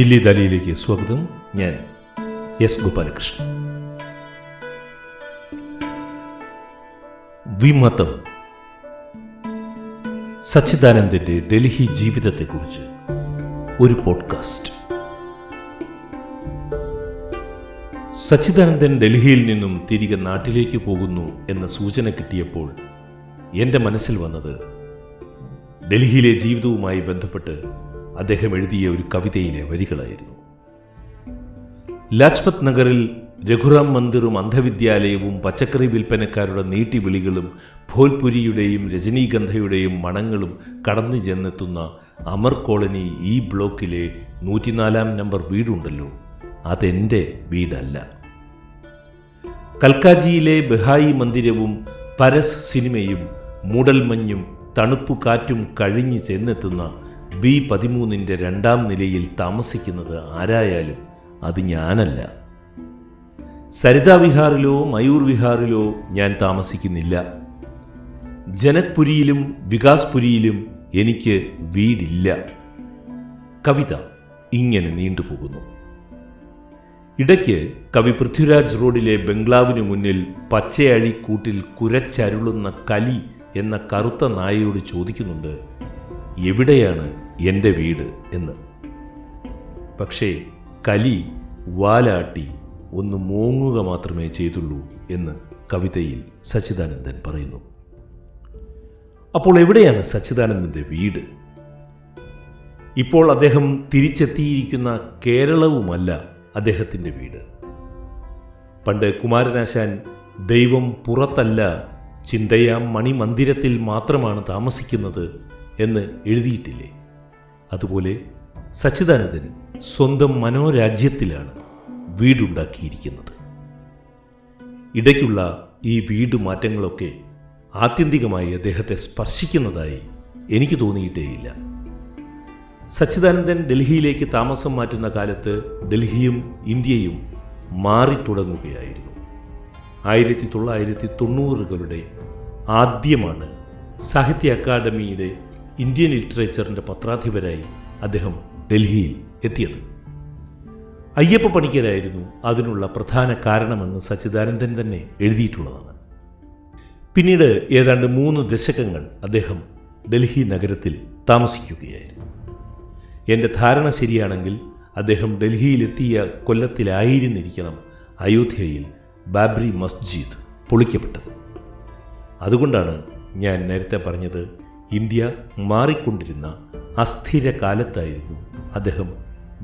ദില്ലി ദാലിയിലേക്ക് സ്വാഗതം. ഞാൻ എസ് ഗോപാലകൃഷ്ണൻ. വിമതം. സച്ചിദാനന്ദന്റെ ഡൽഹി ജീവിതത്തെക്കുറിച്ച് ഒരു പോഡ്കാസ്റ്റ്. സച്ചിദാനന്ദൻ ഡൽഹിയിൽ നിന്നും തിരികെ നാട്ടിലേക്ക് പോകുന്നു എന്ന സൂചന കിട്ടിയപ്പോൾ എന്റെ മനസ്സിൽ വന്നത് ഡൽഹിയിലെ ജീവിതവുമായി ബന്ധപ്പെട്ട് അദ്ദേഹം എഴുതിയ ഒരു കവിതയിലെ വരികളായിരുന്നു. ലാജ്പത് നഗറിൽ രഘുറാം മന്ദിറും അന്ധവിദ്യാലയവും പച്ചക്കറി വിൽപ്പനക്കാരുടെ നീട്ടിവിളികളും ഭോൽപുരിയുടെയും രജനീഗന്ധയുടെയും മണങ്ങളും കടന്നു ചെന്നെത്തുന്ന അമർ കോളനി ഈ ബ്ലോക്കിലെ നൂറ്റിനാലാം നമ്പർ വീടുണ്ടല്ലോ. അതെന്റെ വീടല്ല. കൽക്കാജിയിലെ ബഹായി മന്ദിരവും പരസ് സിനിമയും മൂടൽമഞ്ഞും തണുപ്പു കാറ്റും കഴിഞ്ഞ് ചെന്നെത്തുന്ന ബി പതിമൂന്നിന്റെ രണ്ടാം നിലയിൽ താമസിക്കുന്നത് ആരായാലും അത് ഞാനല്ല. സരിതാ വിഹാറിലോ മയൂർ വിഹാറിലോ ഞാൻ താമസിക്കുന്നില്ല. ജനക്പുരിയിലും വികാസ്പുരിയിലും എനിക്ക് വീടില്ല. കവിത ഇങ്ങനെ നീണ്ടുപോകുന്നു ഇടയ്ക്ക് കവി പൃഥ്വിരാജ് റോഡിലെ ബംഗ്ലാവിനു മുന്നിൽ പച്ചയഴിക്കൂട്ടിൽ കുരച്ചരുളുന്ന കലി എന്ന കറുത്ത നായയോട് ചോദിക്കുന്നുണ്ട് എവിടെയാണ് എന്റെ വീട് എന്ന്. പക്ഷേ കലി വാലാട്ടി ഒന്ന് മൂങ്ങുക മാത്രമേ ചെയ്തുള്ളൂ എന്ന് കവിതയിൽ സച്ചിദാനന്ദൻ പറയുന്നു. അപ്പോൾ എവിടെയാണ് സച്ചിദാനന്ദന്റെ വീട്? ഇപ്പോൾ അദ്ദേഹം തിരിച്ചെത്തിയിരിക്കുന്ന കേരളവുമല്ല അദ്ദേഹത്തിന്റെ വീട്. പണ്ട് കുമാരനാശാൻ ദൈവം പുറത്തല്ല ചിന്തയാം മണിമന്ദിരത്തിൽ മാത്രമാണ് താമസിക്കുന്നത് എന്ന് എഴുതിയിട്ടില്ലേ? അതുപോലെ സച്ചിദാനന്ദൻ സ്വന്തം മനോരാജ്യത്തിലാണ് വീടുണ്ടാക്കിയിരിക്കുന്നത്. ഇടയ്ക്കുള്ള ഈ വീട് മാറ്റങ്ങളൊക്കെ ആത്യന്തികമായി അദ്ദേഹത്തെ സ്പർശിക്കുന്നതായി എനിക്ക് തോന്നിയിട്ടേയില്ല. സച്ചിദാനന്ദൻ ഡൽഹിയിലേക്ക് താമസം മാറ്റുന്ന കാലത്ത് ഡൽഹിയും ഇന്ത്യയും മാറി തുടങ്ങുകയായിരുന്നു ആയിരത്തി തൊള്ളായിരത്തി തൊണ്ണൂറുകളുടെ ആദ്യമാണ് സാഹിത്യ അക്കാദമിയുടെ ഇന്ത്യൻ ലിറ്ററേച്ചറിന്റെ പത്രാധിപരായി അദ്ദേഹം ഡൽഹിയിൽ എത്തിയത്. അയ്യപ്പ പണിക്കരായിരുന്നു അതിനുള്ള പ്രധാന കാരണമെന്ന് സച്ചിദാനന്ദൻ തന്നെ എഴുതിയിട്ടുള്ളതാണ്. പിന്നീട് ഏതാണ്ട് മൂന്ന് ദശകങ്ങൾ അദ്ദേഹം ഡൽഹി നഗരത്തിൽ താമസിക്കുകയായിരുന്നു. എന്റെ ധാരണ ശരിയാണെങ്കിൽ അദ്ദേഹം ഡൽഹിയിലെത്തിയ കൊല്ലത്തിലായിരുന്നിരിക്കണം അയോധ്യയിൽ ബാബ്രി മസ്ജിദ് പൊളിക്കപ്പെട്ടത്. അതുകൊണ്ടാണ് ഞാൻ നേരത്തെ പറഞ്ഞത് ഇന്ത്യ മാറിക്കൊണ്ടിരുന്ന അസ്ഥിര കാലത്തായിരുന്നു അദ്ദേഹം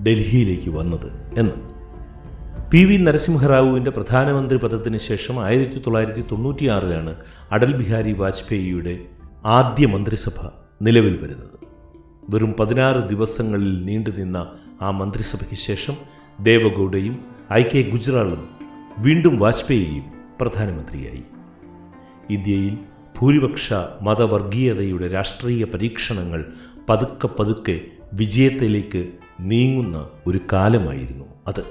ഡൽഹിയിലേക്ക് വന്നത് എന്ന്. പി വി നരസിംഹറാവുവിന്റെ പ്രധാനമന്ത്രി പദത്തിന് ശേഷം ആയിരത്തി തൊള്ളായിരത്തി തൊണ്ണൂറ്റിയാറിലാണ് അടൽ ബിഹാരി വാജ്പേയിയുടെ ആദ്യ മന്ത്രിസഭ നിലവിൽ വരുന്നത്. വെറും പതിനാറ് ദിവസങ്ങളിൽ നീണ്ടുനിന്ന ആ മന്ത്രിസഭയ്ക്ക് ശേഷം ദേവഗൌഡയും ഐ കെ ഗുജറാളും വീണ്ടും വാജ്പേയിയും പ്രധാനമന്ത്രിയായി. ഇന്ത്യയിൽ ഭൂരിപക്ഷ മതവർഗീയതയുടെ രാഷ്ട്രീയ പരീക്ഷണങ്ങൾ പതുക്കെ പതുക്കെ വിജയത്തിലേക്ക് നീങ്ങുന്ന ഒരു കാലമായിരുന്നു അത്.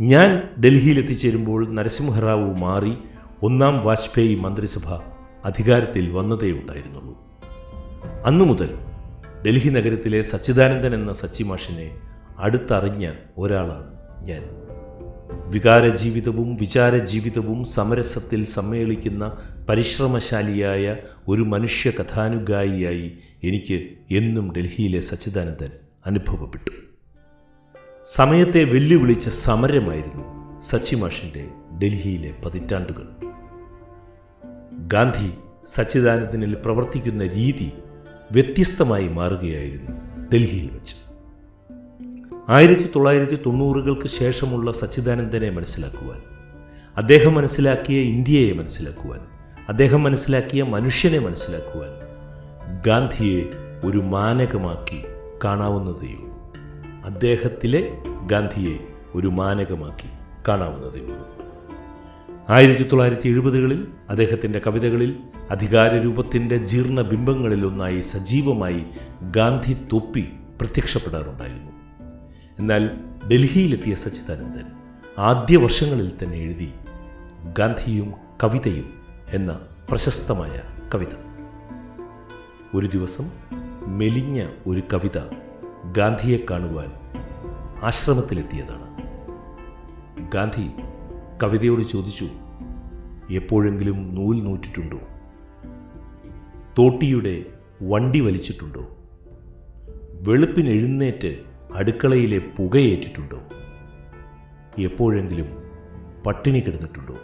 ഞാൻ ഡൽഹിയിൽ എത്തിച്ചേരുമ്പോൾ നരസിംഹറാവു മാറി ഒന്നാം വാജ്പേയി മന്ത്രിസഭ അധികാരത്തിൽ വന്നതേ ഉണ്ടായിരുന്നുള്ളൂ. അന്നു മുതൽ ഡൽഹി നഗരത്തിലെ സച്ചിദാനന്ദൻ എന്ന സച്ചിമാഷിനെ അടുത്തറിഞ്ഞ ഒരാളാണ് ഞാൻ. വികാരജീവിതവും വിചാരജീവിതവും സമരസത്തിൽ സമ്മേളിക്കുന്ന പരിശ്രമശാലിയായ ഒരു മനുഷ്യ കഥാനുഗായിയായി എനിക്ക് എന്നും ഡൽഹിയിലെ സച്ചിദാനന്ദൻ അനുഭവപ്പെട്ടു. സമയത്തെ വെല്ലുവിളിച്ച സമരമായിരുന്നു സച്ചിമാഷിന്റെ ഡൽഹിയിലെ പതിറ്റാണ്ടുകൾ. ഗാന്ധി സച്ചിദാനന്ദനിൽ പ്രവർത്തിക്കുന്ന രീതി വ്യത്യസ്തമായി മാറുകയായിരുന്നു ഡൽഹിയിൽ വെച്ച്. ആയിരത്തി തൊള്ളായിരത്തി തൊണ്ണൂറുകൾക്ക് ശേഷമുള്ള സച്ചിദാനന്ദനെ മനസ്സിലാക്കുവാൻ അദ്ദേഹം മനസ്സിലാക്കിയ ഇന്ത്യയെ മനസ്സിലാക്കുവാൻ അദ്ദേഹം മനസ്സിലാക്കിയ മനുഷ്യനെ മനസ്സിലാക്കുവാൻ ഗാന്ധിയെ ഒരു മാനകമാക്കി കാണാവുന്നതേയുള്ളൂ അദ്ദേഹത്തിലെ ഗാന്ധിയെ ഒരു മാനകമാക്കി കാണാവുന്നതേയുള്ളൂ ആയിരത്തി തൊള്ളായിരത്തി എഴുപതുകളിൽ അദ്ദേഹത്തിന്റെ കവിതകളിൽ അധികാരരൂപത്തിന്റെ ജീർണ ബിംബങ്ങളിലൊന്നായി സജീവമായി ഗാന്ധി തൊപ്പി പ്രത്യക്ഷപ്പെടാറുണ്ടായിരുന്നു. എന്നാൽ ഡൽഹിയിലെത്തിയ സച്ചിദാനന്ദൻ ആദ്യ വർഷങ്ങളിൽ തന്നെ എഴുതി ഗാന്ധിയും കവിതയും എന്ന പ്രശസ്തമായ കവിത. ഒരു ദിവസം മെലിഞ്ഞ ഒരു കവിത ഗാന്ധിയെ കാണുവാൻ ആശ്രമത്തിലെത്തിയതാണ്. ഗാന്ധി കവിതയോട് ചോദിച്ചു എപ്പോഴെങ്കിലും നൂൽ നൂറ്റിട്ടുണ്ടോ? തോട്ടിയുടെ വണ്ടി വലിച്ചിട്ടുണ്ടോ? വെളുപ്പിന് എഴുന്നേറ്റ് അടുക്കളയിലെ പുകയേറ്റിട്ടുണ്ടോ? എപ്പോഴെങ്കിലും പട്ടിണി കിടന്നിട്ടുണ്ടോ?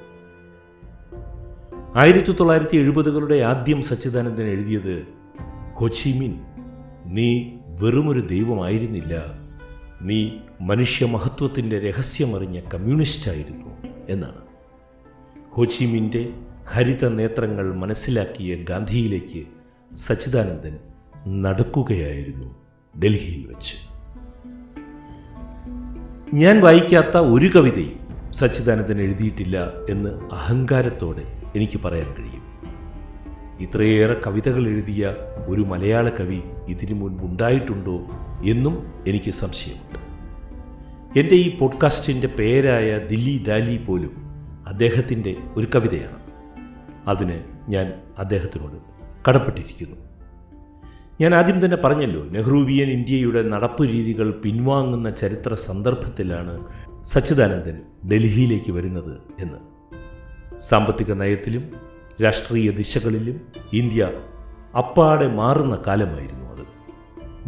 ആയിരത്തി തൊള്ളായിരത്തി എഴുപതുകളുടെ ആദ്യം സച്ചിദാനന്ദൻ എഴുതിയത് ഹൊച്ചിമിൻ നീ വെറുമൊരു ദൈവമായിരുന്നില്ല നീ മനുഷ്യ മനുഷ്യമഹത്വത്തിന്റെ രഹസ്യമറിഞ്ഞ കമ്മ്യൂണിസ്റ്റായിരുന്നു എന്നാണ്. ഹോച്ചിമിന്റെ ഹരിത നേത്രങ്ങൾ മനസ്സിലാക്കിയ ഗാന്ധിയിലേക്ക് സച്ചിദാനന്ദൻ നടക്കുകയായിരുന്നു ഡൽഹിയിൽ വെച്ച്. ഞാൻ വായിക്കാത്ത ഒരു കവിതയും സച്ചിദാനന്ദൻ എഴുതിയിട്ടില്ല എന്ന് അഹങ്കാരത്തോടെ എനിക്ക് പറയാൻ കഴിയും. ഇത്രയേറെ കവിതകൾ എഴുതിയ ഒരു മലയാള കവി ഇതിനു മുൻപ് ഉണ്ടായിട്ടുണ്ടോ എന്നും എനിക്ക് സംശയമുണ്ട്. എന്റെ ഈ പോഡ്കാസ്റ്റിന്റെ പേരായ ദില്ലി ദാലി പോലും അദ്ദേഹത്തിന്റെ ഒരു കവിതയാണ്. അതിന് ഞാൻ അദ്ദേഹത്തിനോട് കടപ്പെട്ടിരിക്കുന്നു. ഞാൻ ആദ്യം തന്നെ പറഞ്ഞല്ലോ നെഹ്റുവിയൻ ഇന്ത്യയുടെ നടപ്പ് രീതികൾ പിൻവാങ്ങുന്ന ചരിത്ര സന്ദർഭത്തിലാണ് സച്ചിദാനന്ദൻ ഡൽഹിയിലേക്ക് വരുന്നത് എന്ന്. സാമ്പത്തിക നയത്തിലും രാഷ്ട്രീയ ദിശകളിലും ഇന്ത്യ അപ്പാടെ മാറുന്ന കാലമായിരുന്നു അത്.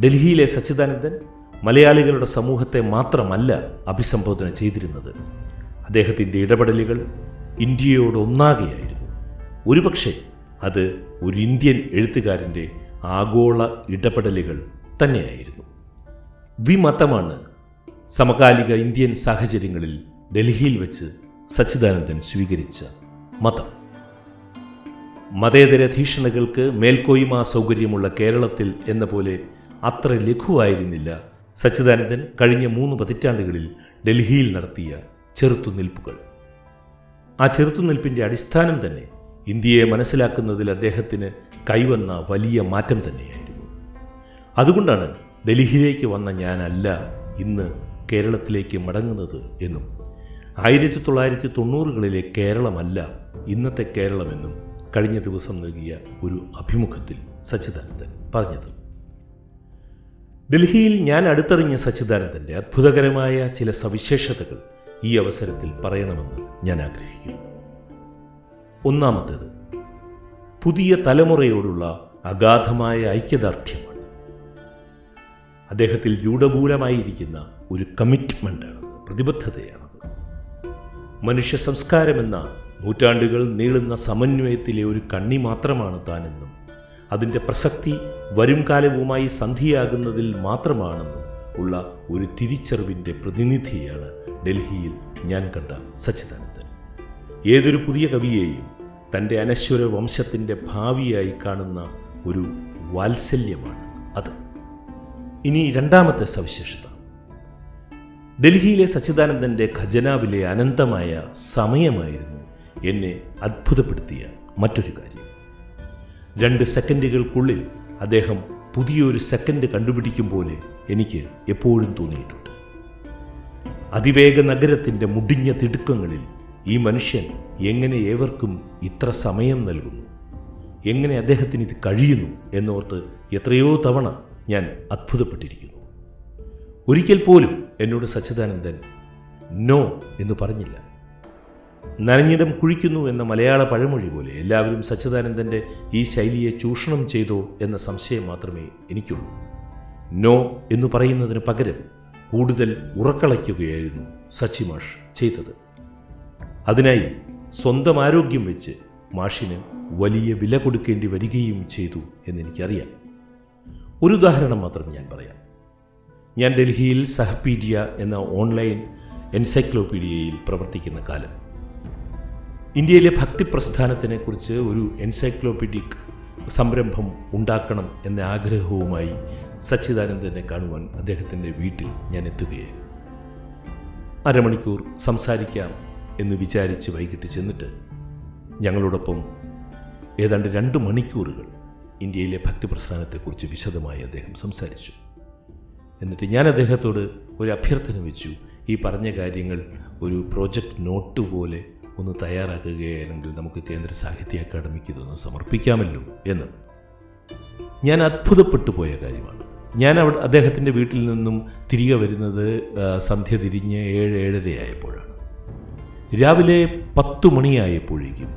ഡൽഹിയിലെ സച്ചിദാനന്ദൻ മലയാളികളുടെ സമൂഹത്തെ മാത്രമല്ല അഭിസംബോധന ചെയ്തിരുന്നത്. അദ്ദേഹത്തിന്റെ ഇടപെടലുകൾ ഇന്ത്യയോട് ഒന്നാകെയായിരുന്നു ഒരുപക്ഷെ അത് ഒരു ഇന്ത്യൻ എഴുത്തുകാരന്റെ ആഗോള ഇടപെടലുകൾ തന്നെയായിരുന്നു. വിമതമാണ് സമകാലിക ഇന്ത്യൻ സാഹചര്യങ്ങളിൽ ഡൽഹിയിൽ വെച്ച് സച്ചിദാനന്ദൻ സ്വീകരിച്ച മതം. മതേതര ഭീഷണികൾക്ക് മേൽക്കോയ്മ സൗകര്യമുള്ള കേരളത്തിൽ എന്ന പോലെ അത്ര ലഘുവായിരുന്നില്ല സച്ചിദാനന്ദൻ കഴിഞ്ഞ മൂന്ന് പതിറ്റാണ്ടുകളിൽ ഡൽഹിയിൽ നടത്തിയ ചെറുത്തുനിൽപ്പുകൾ. ആ ചെറുത്തുനിൽപ്പിന്റെ അടിസ്ഥാനം തന്നെ ഇന്ത്യയെ മനസ്സിലാക്കുന്നതിൽ അദ്ദേഹത്തിന് കൈവന്ന വലിയ മാറ്റം തന്നെയായിരുന്നു. അതുകൊണ്ടാണ് ഡൽഹിയിലേക്ക് വന്ന ഞാനല്ല ഇന്ന് കേരളത്തിലേക്ക് മടങ്ങുന്നത് എന്നും ആയിരത്തി തൊള്ളായിരത്തി തൊണ്ണൂറുകളിലെ കേരളമല്ല ഇന്നത്തെ കേരളമെന്നും കഴിഞ്ഞ ദിവസം നൽകിയ ഒരു അഭിമുഖത്തിൽ സച്ചിദാനന്ദൻ പറഞ്ഞത്. ഡൽഹിയിൽ ഞാൻ അടുത്തറിഞ്ഞ സച്ചിദാനന്ദന്റെ അത്ഭുതകരമായ ചില സവിശേഷതകൾ ഈ അവസരത്തിൽ പറയണമെന്ന് ഞാൻ ആഗ്രഹിക്കുന്നു. ഒന്നാമത്തേത് പുതിയ തലമുറയോടുള്ള അഗാധമായ ഐക്യദാർഢ്യമാണ്. അദ്ദേഹത്തിൽ രൂഢമൂലമായിരിക്കുന്ന ഒരു കമ്മിറ്റ്മെന്റാണത് പ്രതിബദ്ധതയാണത്. മനുഷ്യ സംസ്കാരമെന്ന നൂറ്റാണ്ടുകൾ നീളുന്ന സമന്വയത്തിലെ ഒരു കണ്ണി മാത്രമാണ് താനെന്നും അതിന്റെ പ്രസക്തി വരും കാലവുമായി സന്ധിയാകുന്നതിൽ മാത്രമാണെന്നും ഉള്ള ഒരു തിരിച്ചറിവിന്റെ പ്രതിനിധിയാണ് ഡൽഹിയിൽ ഞാൻ കണ്ട സച്ചിദാനന്ദൻ. ഏതൊരു പുതിയ കവിയെയും തന്റെ അനശ്വര വംശത്തിന്റെ ഭാവിയായി കാണുന്ന ഒരു വാത്സല്യമാണ് അത്. ഇനി രണ്ടാമത്തെ സവിശേഷത. ഡൽഹിയിലെ സച്ചിദാനന്ദന്റെ ഖജനാവിലെ അനന്തമായ സമയമായിരുന്നു എന്നെ അത്ഭുതപ്പെടുത്തിയ മറ്റൊരു കാര്യം. രണ്ട് സെക്കൻഡുകൾക്കുള്ളിൽ അദ്ദേഹം പുതിയൊരു സെക്കൻഡ് കണ്ടുപിടിക്കും പോലെ എനിക്ക് എപ്പോഴും തോന്നിയിട്ടുണ്ട്. അതിവേഗ നഗരത്തിന്റെ മുടിഞ്ഞ തിടുക്കങ്ങളിൽ ഈ മനുഷ്യൻ എങ്ങനെ ഏവർക്കും ഇത്ര സമയം നൽകുന്നു? എങ്ങനെ അദ്ദേഹത്തിന് ഇത് കഴിയുന്നു എന്നോർത്ത് എത്രയോ തവണ ഞാൻ അത്ഭുതപ്പെട്ടിരിക്കുന്നു. ഒരിക്കൽ പോലും എന്നോട് സച്ചിദാനന്ദൻ നോ എന്ന് പറഞ്ഞില്ല. നനഞ്ഞിടം കുഴിക്കുന്നു എന്ന മലയാള പഴമൊഴി പോലെ എല്ലാവരും സച്ചിദാനന്ദന്റെ ഈ ശൈലിയെ ചൂഷണം ചെയ്തോ എന്ന സംശയം മാത്രമേ എനിക്കുള്ളൂ. നോ എന്ന് പറയുന്നതിന് പകരം കൂടുതൽ ഉറക്കളയ്ക്കുകയായിരുന്നു സച്ചിമാഷ് ചെയ്തത്. അതിനായി സ്വന്തം ആരോഗ്യം വെച്ച് മാഷിന് വലിയ വില കൊടുക്കേണ്ടി വരികയും ചെയ്തു എന്നെനിക്കറിയാം. ഒരു ഉദാഹരണം മാത്രം ഞാൻ പറയാം. ഞാൻ ഡൽഹിയിൽ സഹപീഡിയ എന്ന ഓൺലൈൻ എൻസൈക്ലോപീഡിയയിൽ പ്രവർത്തിക്കുന്ന കാലം. ഇന്ത്യയിലെ ഭക്തി പ്രസ്ഥാനത്തിനെക്കുറിച്ച് ഒരു എൻസൈക്ലോപീഡിക് സംരംഭം ഉണ്ടാക്കണം എന്ന ആഗ്രഹവുമായി സച്ചിദാനന്ദനെ കാണുവാൻ അദ്ദേഹത്തിന്റെ വീട്ടിൽ ഞാൻ എത്തുകയായിരുന്നു. അരമണിക്കൂർ സംസാരിക്കാം എന്ന് വിചാരിച്ച് വൈകിട്ട് ചെന്നിട്ട് ഞങ്ങളോടൊപ്പം ഏതാണ്ട് രണ്ട് മണിക്കൂറുകൾ ഇന്ത്യയിലെ ഭക്തിപ്രസ്ഥാനത്തെക്കുറിച്ച് വിശദമായി അദ്ദേഹം സംസാരിച്ചു. എന്നിട്ട് ഞാൻ അദ്ദേഹത്തോട് ഒരു അഭ്യർത്ഥന വെച്ചു. ഈ പറഞ്ഞ കാര്യങ്ങൾ ഒരു പ്രോജക്റ്റ് നോട്ട് പോലെ ഒന്ന് തയ്യാറാക്കുകയാണെങ്കിൽ നമുക്ക് കേന്ദ്ര സാഹിത്യ അക്കാദമിക്ക് ഇതൊന്ന് സമർപ്പിക്കാമല്ലോ എന്ന്. ഞാൻ അത്ഭുതപ്പെട്ടു പോയ കാര്യമാണ്. ഞാൻ അവിടെ അദ്ദേഹത്തിന്റെ വീട്ടിൽ നിന്നും തിരികെ വരുന്നത് സന്ധ്യ തിരിഞ്ഞ് ഏഴ് ഏഴരയായപ്പോഴാണ്. രാവിലെ പത്തു മണിയായപ്പോഴേക്കും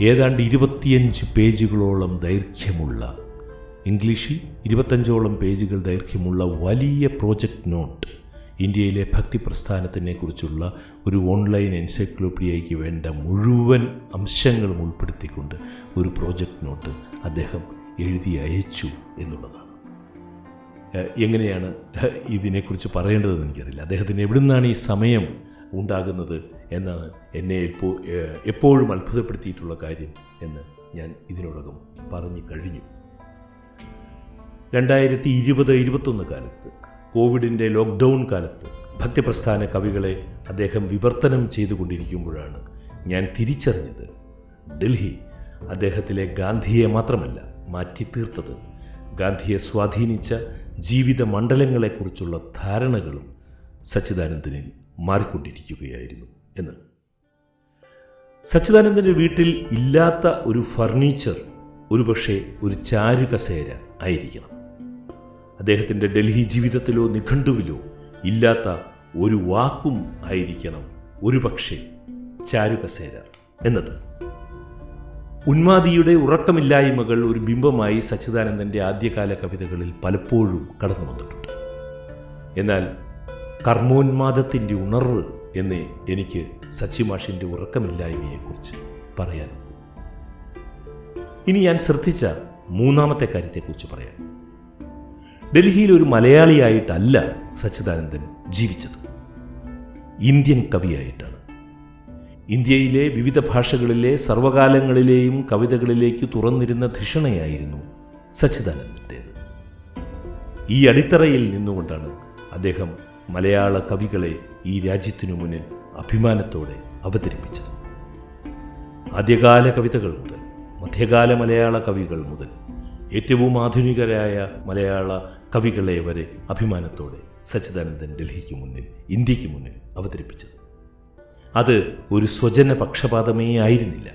ഏതാണ്ട് ഇരുപത്തിയഞ്ച് പേജുകളോളം ദൈർഘ്യമുള്ള ഇംഗ്ലീഷിൽ ഇരുപത്തഞ്ചോളം പേജുകൾ ദൈർഘ്യമുള്ള വലിയ പ്രോജക്റ്റ് നോട്ട് ഇന്ത്യയിലെ ഭക്തി പ്രസ്ഥാനത്തിനെ കുറിച്ചുള്ള ഒരു ഓൺലൈൻ എൻസൈക്ലോപ്പീഡിയയ്ക്ക് വേണ്ട മുഴുവൻ അംശങ്ങളും ഉൾപ്പെടുത്തിക്കൊണ്ട് ഒരു പ്രോജക്റ്റ് നോട്ട് അദ്ദേഹം എഴുതി അയച്ചു എന്നുള്ളതാണ്. എങ്ങനെയാണ് ഇതിനെക്കുറിച്ച് പറയേണ്ടതെന്ന് എനിക്കറിയില്ല. അദ്ദേഹത്തിന് എവിടുന്നാണ് ഈ സമയം ഉണ്ടാകുന്നത്? എന്നാണ് എന്നെ എപ്പോ എപ്പോഴും അത്ഭുതപ്പെടുത്തിയിട്ടുള്ള കാര്യം എന്ന് ഞാൻ ഇതിനോടകം പറഞ്ഞു കഴിഞ്ഞു. രണ്ടായിരത്തി ഇരുപത് ഇരുപത്തൊന്ന് കാലത്ത് കോവിഡിന്റെ ലോക്ക്ഡൗൺ കാലത്ത് ഭക്തിപ്രസ്ഥാന കവികളെ അദ്ദേഹം വിവർത്തനം ചെയ്തുകൊണ്ടിരിക്കുമ്പോഴാണ് ഞാൻ തിരിച്ചറിഞ്ഞത്. ഡൽഹി അദ്ദേഹത്തിലെ ഗാന്ധിയെ മാത്രമല്ല മാറ്റി തീർത്തത്. ഗാന്ധിയെ സ്വാധീനിച്ച ജീവിത മണ്ഡലങ്ങളെക്കുറിച്ചുള്ള ധാരണകളും സച്ചിദാനന്ദനിൽ മാറിക്കൊണ്ടിരിക്കുകയായിരുന്നു. എന്ന്. സച്ചിദാനന്ദന്റെ വീട്ടിൽ ഇല്ലാത്ത ഒരു ഫർണിച്ചർ ഒരുപക്ഷെ ഒരു ചാരുകസേര ആയിരിക്കണം. അദ്ദേഹത്തിന്റെ ഡൽഹി ജീവിതത്തിലോ നിഘണ്ടുവിലോ ഇല്ലാത്ത ഒരു വാക്കും ആയിരിക്കണം ഒരുപക്ഷെ ചാരുകസേര എന്നത്. ഉന്മാദിയുടെ ഉറക്കമില്ലായ്മകൾ ഒരു ബിംബമായി സച്ചിദാനന്ദന്റെ ആദ്യകാല കവിതകളിൽ പലപ്പോഴും കടന്നു വന്നിട്ടുണ്ട് എന്നാൽ കർമ്മോന്മാദത്തിന്റെ ഉണർവ് എന്നേ എനിക്ക് സച്ചിമാഷിന്റെ ഉറക്കമില്ലായ്മയെക്കുറിച്ച് പറയാനുള്ളൂ ഇനി ഞാൻ ശ്രദ്ധിച്ച മൂന്നാമത്തെ കാര്യത്തെക്കുറിച്ച് പറയാം. ഡൽഹിയിൽ ഒരു മലയാളിയായിട്ടല്ല സച്ചിദാനന്ദൻ ജീവിച്ചത്. ഇന്ത്യൻ കവിയായിട്ടാണ്. ഇന്ത്യയിലെ വിവിധ ഭാഷകളിലെ സർവകാലങ്ങളിലെയും കവിതകളിലേക്ക് തുറന്നിരുന്ന ധിഷണയായിരുന്നു സച്ചിദാനന്ദന്റേത് ഈ അടിത്തറയിൽ നിന്നുകൊണ്ടാണ് അദ്ദേഹം മലയാള കവികളെ ഈ രാജ്യത്തിനു മുന്നിൽ അഭിമാനത്തോടെ അവതരിപ്പിച്ചത്. ആദ്യകാല കവിതകൾ മുതൽ മധ്യകാല മലയാള കവികൾ മുതൽ ഏറ്റവും ആധുനികരായ മലയാള കവികളെ വരെ അഭിമാനത്തോടെ സച്ചിദാനന്ദൻ ഡൽഹിക്ക് മുന്നിൽ ഇന്ത്യയ്ക്ക് മുന്നിൽ അവതരിപ്പിച്ചത്. അത് ഒരു സ്വജന പക്ഷപാതമേ ആയിരുന്നില്ല.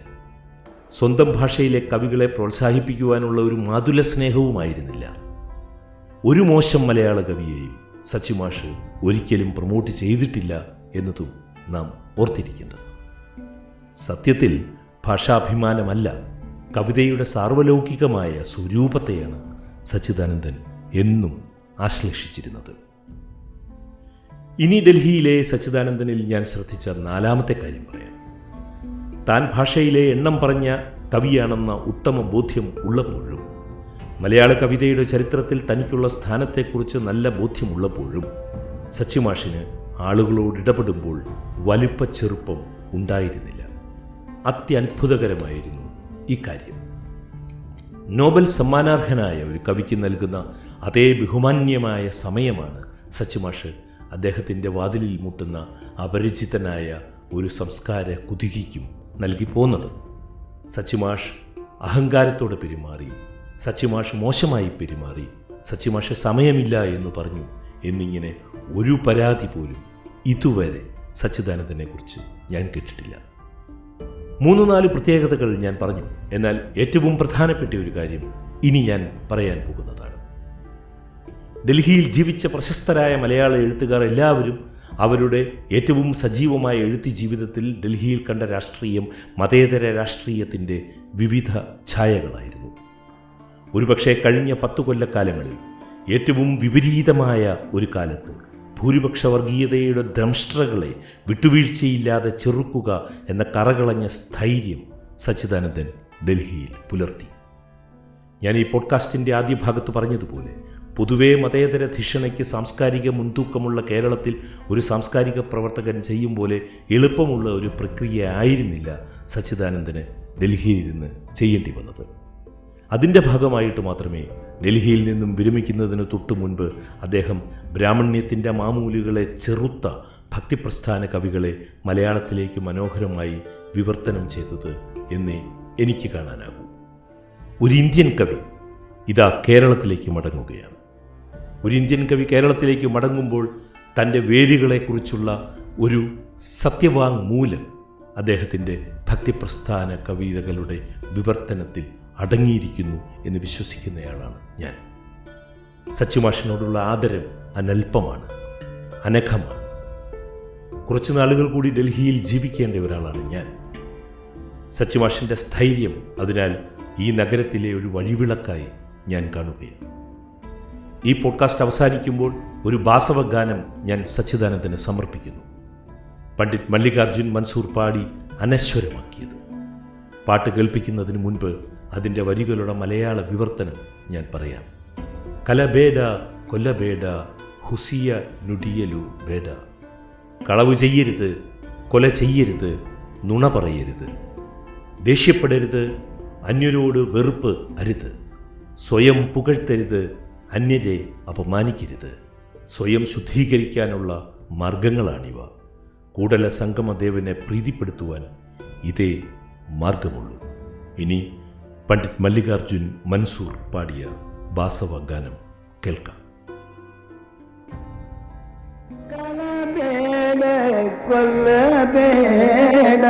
സ്വന്തം ഭാഷയിലെ കവികളെ പ്രോത്സാഹിപ്പിക്കുവാനുള്ള ഒരു മാതുല സ്നേഹവുമായിരുന്നില്ല. ഒരു മോശം മലയാള കവിയെയും സച്ചിമാഷ് ഒരിക്കലും പ്രൊമോട്ട് ചെയ്തിട്ടില്ല എന്നതും നാം ഓർത്തിരിക്കേണ്ടത് സത്യത്തിൽ ഭാഷാഭിമാനമല്ല കവിതയുടെ സാർവലൗകികമായ സ്വരൂപത്തെയാണ് സച്ചിദാനന്ദൻ എന്നും ആശ്ലേഷിച്ചിരുന്നത്. ഇനി ഡൽഹിയിലെ സച്ചിദാനന്ദനിൽ ഞാൻ ശ്രദ്ധിച്ച നാലാമത്തെ കാര്യം പറയാം. താൻ ഭാഷയിലെ എണ്ണം പറഞ്ഞ കവിയാണെന്ന ഉത്തമ ബോധ്യം ഉള്ളപ്പോഴും മലയാള കവിതയുടെ ചരിത്രത്തിൽ തനിക്കുള്ള സ്ഥാനത്തെക്കുറിച്ച് നല്ല ബോധ്യമുള്ളപ്പോഴും സച്ചിമാഷിന് ആളുകളോട് ഇടപെടുമ്പോൾ വലുപ്പ ചെറുപ്പം ഉണ്ടായിരുന്നില്ല. അത്യത്ഭുതകരമായിരുന്നു ഇക്കാര്യം കാര്യം. നോബൽ സമ്മാനാർഹനായ ഒരു കവിക്ക് നൽകുന്ന അതേ ബഹുമാന്യമായ സമയമാണ് സച്ചിമാഷ് അദ്ദേഹത്തിന്റെ വാതിലിൽ മുട്ടുന്ന അപരിചിതനായ ഒരു സംസ്കാര കുതുകിക്കും നൽകി പോന്നത്. സച്ചിമാഷ് അഹങ്കാരത്തോടെ പെരുമാറി സച്ചിമാഷ് മോശമായി പെരുമാറി. സച്ചിമാഷ് സമയമില്ല എന്ന് പറഞ്ഞു. എന്നിങ്ങനെ ഒരു പരാതി പോലും ഇതുവരെ സച്ചിദാനന്ദനെക്കുറിച്ച് ഞാൻ കേട്ടിട്ടില്ല. മൂന്ന് നാല് പ്രത്യേകതകൾ ഞാൻ പറഞ്ഞു. എന്നാൽ ഏറ്റവും പ്രധാനപ്പെട്ട ഒരു കാര്യം ഇനി ഞാൻ പറയാൻ പോകുന്നതാണ്. ഡൽഹിയിൽ ജീവിച്ച പ്രശസ്തരായ മലയാള എഴുത്തുകാർ എല്ലാവരും അവരുടെ ഏറ്റവും സജീവമായ എഴുത്തി ജീവിതത്തിൽ ഡൽഹിയിൽ കണ്ട രാഷ്ട്രീയം മതേതര രാഷ്ട്രീയത്തിന്റെ വിവിധ ഛായകളായിരുന്നു. ഒരുപക്ഷെ കഴിഞ്ഞ പത്തു കൊല്ലക്കാലങ്ങളിൽ ഏറ്റവും വിപരീതമായ ഒരു കാലത്ത് ഭൂരിപക്ഷ വർഗീയതയുടെ ദ്രംഷ്ട്രകളെ വിട്ടുവീഴ്ചയില്ലാതെ ചെറുക്കുക എന്ന കറകളഞ്ഞ സ്ഥൈര്യം സച്ചിദാനന്ദൻ ഡൽഹിയിൽ പുലർത്തി. ഞാൻ ഈ പോഡ്കാസ്റ്റിന്റെ ആദ്യ ഭാഗത്ത് പറഞ്ഞതുപോലെ പൊതുവേ മതേതര ധിഷണയ്ക്ക് സാംസ്കാരിക മുൻതൂക്കമുള്ള കേരളത്തിൽ ഒരു സാംസ്കാരിക പ്രവർത്തകൻ ചെയ്യും പോലെ എളുപ്പമുള്ള ഒരു പ്രക്രിയ ആയിരുന്നില്ല സച്ചിദാനന്ദന് ഡൽഹിയിൽ ഇരുന്ന് ചെയ്യേണ്ടി വന്നത്. അതിന്റെ ഭാഗമായിട്ട് മാത്രമേ ഡൽഹിയിൽ നിന്നും വിരമിക്കുന്നതിന് തൊട്ടു മുൻപ് അദ്ദേഹം ബ്രാഹ്മണ്യത്തിന്റെ മാമൂലുകളെ ചെറുത്ത ഭക്തിപ്രസ്ഥാന കവികളെ മലയാളത്തിലേക്ക് മനോഹരമായി വിവർത്തനം ചെയ്തത് എന്നേ എനിക്ക് കാണാനാകൂ. ഒരു ഇന്ത്യൻ കവി ഇതാ കേരളത്തിലേക്ക് മടങ്ങുകയാണ്. ഒരു ഇന്ത്യൻ കവി കേരളത്തിലേക്ക് മടങ്ങുമ്പോൾ തന്റെ വേരുകളെക്കുറിച്ചുള്ള ഒരു സത്യവാങ്മൂലം അദ്ദേഹത്തിന്റെ ഭക്തിപ്രസ്ഥാന കവിതകളുടെ വിവർത്തനത്തിൽ അടങ്ങിയിരിക്കുന്നു എന്ന് വിശ്വസിക്കുന്നയാളാണ് ഞാൻ. സച്ചിമാഷിനോടുള്ള ആദരം അനൽപമാണ് അനഘമാണ്. കുറച്ച് നാളുകൾ കൂടി ഡൽഹിയിൽ ജീവിക്കേണ്ട ഒരാളാണ് ഞാൻ. സച്ചിമാഷിന്റെ സ്ഥൈര്യം അതിനാൽ ഈ നഗരത്തിലെ ഒരു വഴിവിളക്കായി ഞാൻ കാണുകയാണ്. ഈ പോഡ്കാസ്റ്റ് അവസാനിക്കുമ്പോൾ ഒരു ബാസവഗാനം ഞാൻ സച്ചിദാനന്ദന് സമർപ്പിക്കുന്നു. പണ്ഡിറ്റ് മല്ലികാർജുൻ മൻസൂർ പാടി അനശ്വരമാക്കിയത്. പാട്ട് കേൾപ്പിക്കുന്നതിന് മുൻപ് അതിന്റെ വരികളുടെ മലയാള വിവർത്തനം ഞാൻ പറയാം. കലബേഡ കൊല്ലബേഡ ഹുസിയ നുടിയലു ബേഡ കളവ് ചെയ്യരുത് കൊല ചെയ്യരുത് നുണ പറയരുത്. ദേഷ്യപ്പെടരുത് അന്യരോട് വെറുപ്പ് അരുത്. സ്വയം പുകഴ്ത്തരുത് അന്യരെ അപമാനിക്കരുത്. സ്വയം ശുദ്ധീകരിക്കാനുള്ള മാർഗങ്ങളാണിവ. കൂടല സംഗമദേവനെ പ്രീതിപ്പെടുത്തുവാൻ ഇതേ മാർഗമുള്ളൂ. ഇനി പണ്ഡിറ്റ് മല്ലികാർജുൻ മൻസൂർ പാടിയ ബാസവ ഗാനം കേൾക്കാം കൊല്ലബേട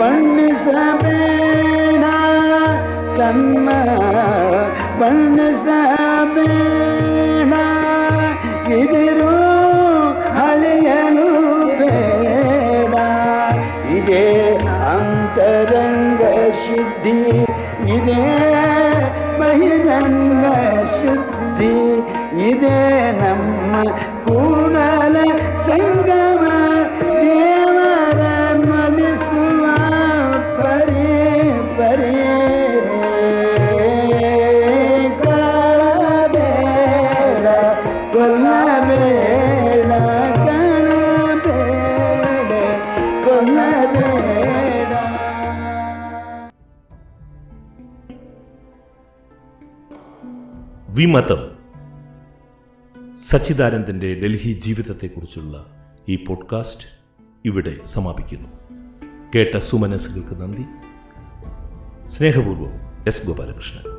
ಬಣ್ಣಿಸಬೇಡ ತನ್ನ ಬಣ್ಣಿಸಬೇಡ ಇದಿರು ಅಳಿಯಲು ಬೇಡ ಇದೇ ಅಂತರಂಗ ಶುದ್ಧಿ ಇದೇ ಬಹಿರಂಗ ಶುದ್ಧಿ ಇದೇ ನಮ್ಮ വിമതം. സച്ചിദാനന്ദന്റെ ഡൽഹി ജീവിതത്തെക്കുറിച്ചുള്ള ഈ പോഡ്കാസ്റ്റ് ഇവിടെ സമാപിക്കുന്നു. കേട്ട സുമനസ്സുകൾക്ക് നന്ദി. സ്നേഹപൂർവം എസ് ഗോപാലകൃഷ്ണൻ.